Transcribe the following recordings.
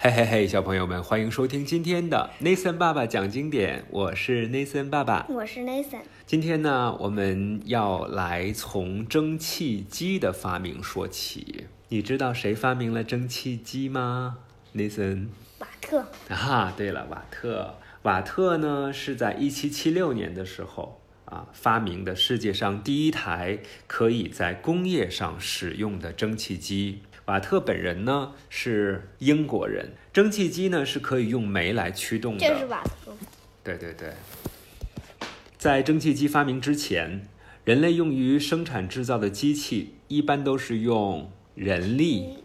嘿嘿嘿，小朋友们，欢迎收听今天的 Nathan 爸爸讲经典，我是 Nathan 爸爸。我是 Nathan。今天呢，我们要来从蒸汽机的发明说起。你知道谁发明了蒸汽机吗？Nathan。瓦特。啊，对了，瓦特。瓦特呢是在1776年的时候啊发明的世界上第一台可以在工业上使用的蒸汽机。瓦特本人呢是英国人，蒸汽机呢是可以用煤来驱动的。这是瓦特。对对对，在蒸汽机发明之前，人类用于生产制造的机器一般都是用人力、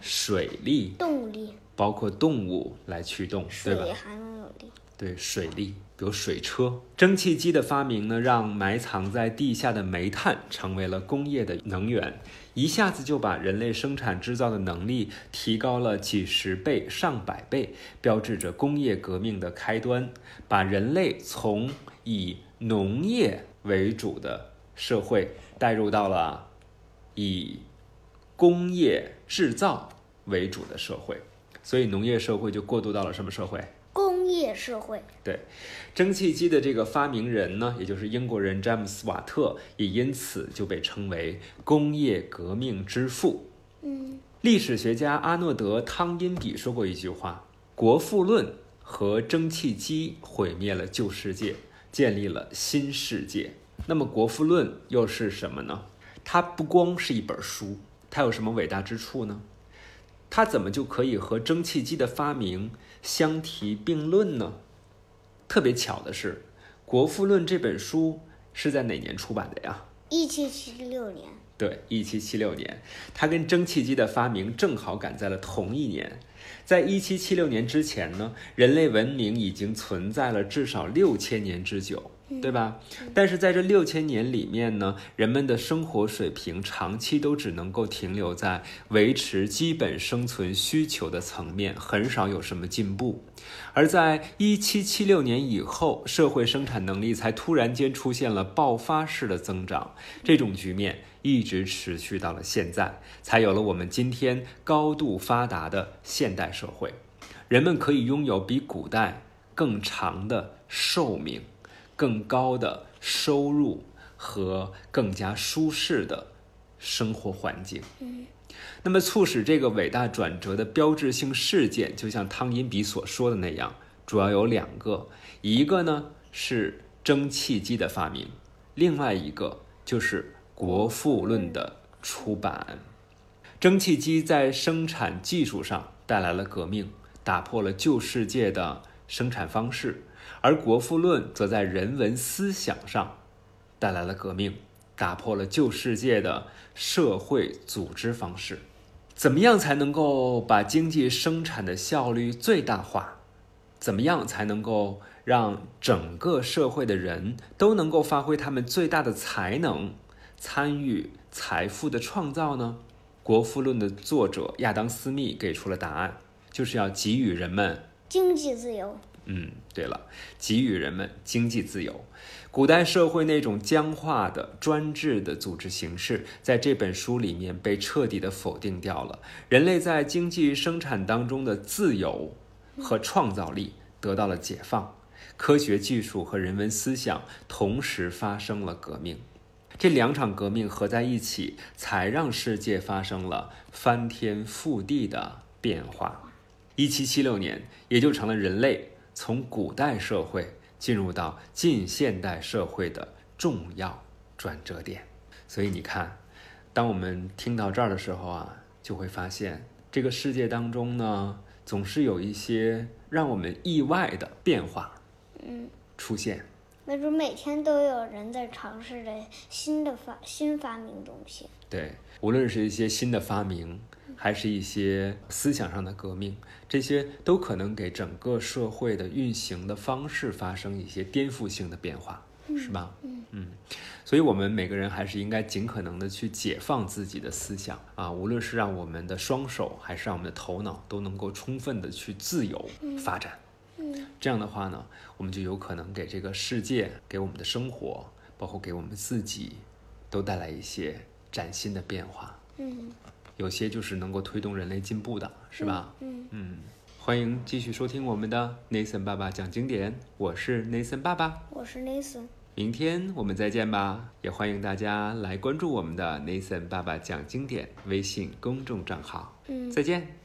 水力、动力，包括动物来驱动，对吧？水还能有力。对，水力，有水车。蒸汽机的发明呢，让埋藏在地下的煤炭成为了工业的能源。一下子就把人类生产制造的能力提高了几十倍、上百倍，标志着工业革命的开端，把人类从以农业为主的社会带入到了以工业制造为主的社会，所以农业社会就过渡到了什么社会？工业社会。对，蒸汽机的这个发明人呢，也就是英国人詹姆斯·瓦特，也因此就被称为工业革命之父。嗯，历史学家阿诺德·汤因比说过一句话：“国富论和蒸汽机毁灭了旧世界，建立了新世界。”那么，《国富论》又是什么呢？它不光是一本书，它有什么伟大之处呢？它怎么就可以和蒸汽机的发明相提并论呢？特别巧的是，《国富论》这本书是在哪年出版的呀？一七七六年。对，一七七六年，它跟蒸汽机的发明正好赶在了同一年。在一七七六年之前呢，人类文明已经存在了至少六千年之久。对吧？但是在这六千年里面呢，人们的生活水平长期都只能够停留在维持基本生存需求的层面，很少有什么进步。而在一七七六年以后，社会生产能力才突然间出现了爆发式的增长，这种局面一直持续到了现在，才有了我们今天高度发达的现代社会，人们可以拥有比古代更长的寿命。更高的收入和更加舒适的生活环境。嗯，那么促使这个伟大转折的标志性事件，就像汤因比所说的那样，主要有两个，一个呢是蒸汽机的发明，另外一个就是《国富论》的出版。蒸汽机在生产技术上带来了革命，打破了旧世界的生产方式。而《国富论》则在人文思想上带来了革命，打破了旧世界的社会组织方式。怎么样才能够把经济生产的效率最大化？怎么样才能够让整个社会的人都能够发挥他们最大的才能，参与财富的创造呢？《国富论》的作者亚当·斯密给出了答案，就是要给予人们经济自由。嗯，对了，给予人们经济自由。古代社会那种僵化的专制的组织形式，在这本书里面被彻底的否定掉了。人类在经济生产当中的自由和创造力得到了解放，科学技术和人文思想同时发生了革命。这两场革命合在一起，才让世界发生了翻天覆地的变化。一七七六年，也就成了人类。从古代社会进入到近现代社会的重要转折点，所以你看，当我们听到这儿的时候啊，就会发现这个世界当中呢，总是有一些让我们意外的变化，嗯，出现。那就每天都有人在尝试着新的发新发明东西。对，无论是一些新的发明。还是一些思想上的革命，这些都可能给整个社会的运行的方式发生一些颠覆性的变化，是吧？嗯嗯，所以我们每个人还是应该尽可能的去解放自己的思想啊，无论是让我们的双手，还是让我们的头脑，都能够充分的去自由发展。嗯，这样的话呢，我们就有可能给这个世界、给我们的生活，包括给我们自己，都带来一些崭新的变化。嗯。有些就是能够推动人类进步的，是吧？嗯嗯，欢迎继续收听我们的 Nathan 爸爸讲经典，我是 Nathan 爸爸。我是 Nathan，明天我们再见吧！也欢迎大家来关注我们的 Nathan 爸爸讲经典微信公众账号。嗯，再见。